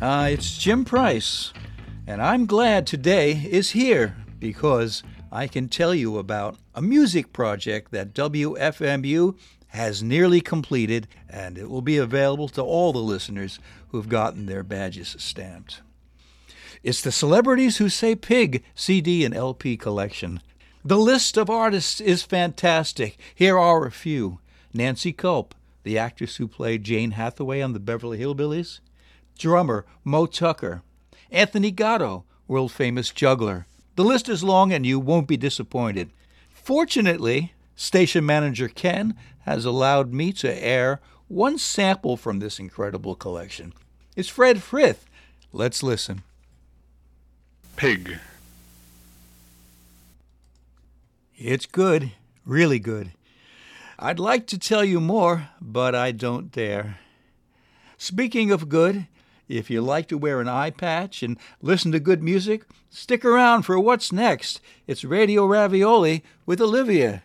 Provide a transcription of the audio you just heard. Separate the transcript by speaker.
Speaker 1: Uh, it's Jim Price, and I'm glad today is here because I can tell you about a music project that WFMU has nearly completed, and it will be available to all the listeners who've gotten their badges stamped. It's the Celebrities Who Say Pig CD and LP collection. The list of artists is fantastic. Here are a few Nancy Kulp, the actress who played Jane Hathaway on the Beverly Hillbillies, drummer Moe Tucker, Anthony Gatto, world famous juggler. The list is long and you won't be disappointed. Fortunately, station manager Ken has allowed me to air one sample from this incredible collection. It's Fred Frith. Let's listen.
Speaker 2: Pig.
Speaker 1: It's good, really good. I'd like to tell you more, but I don't dare. Speaking of good, if you like to wear an eye patch and listen to good music, stick around for what's next. It's Radio Ravioli with Olivia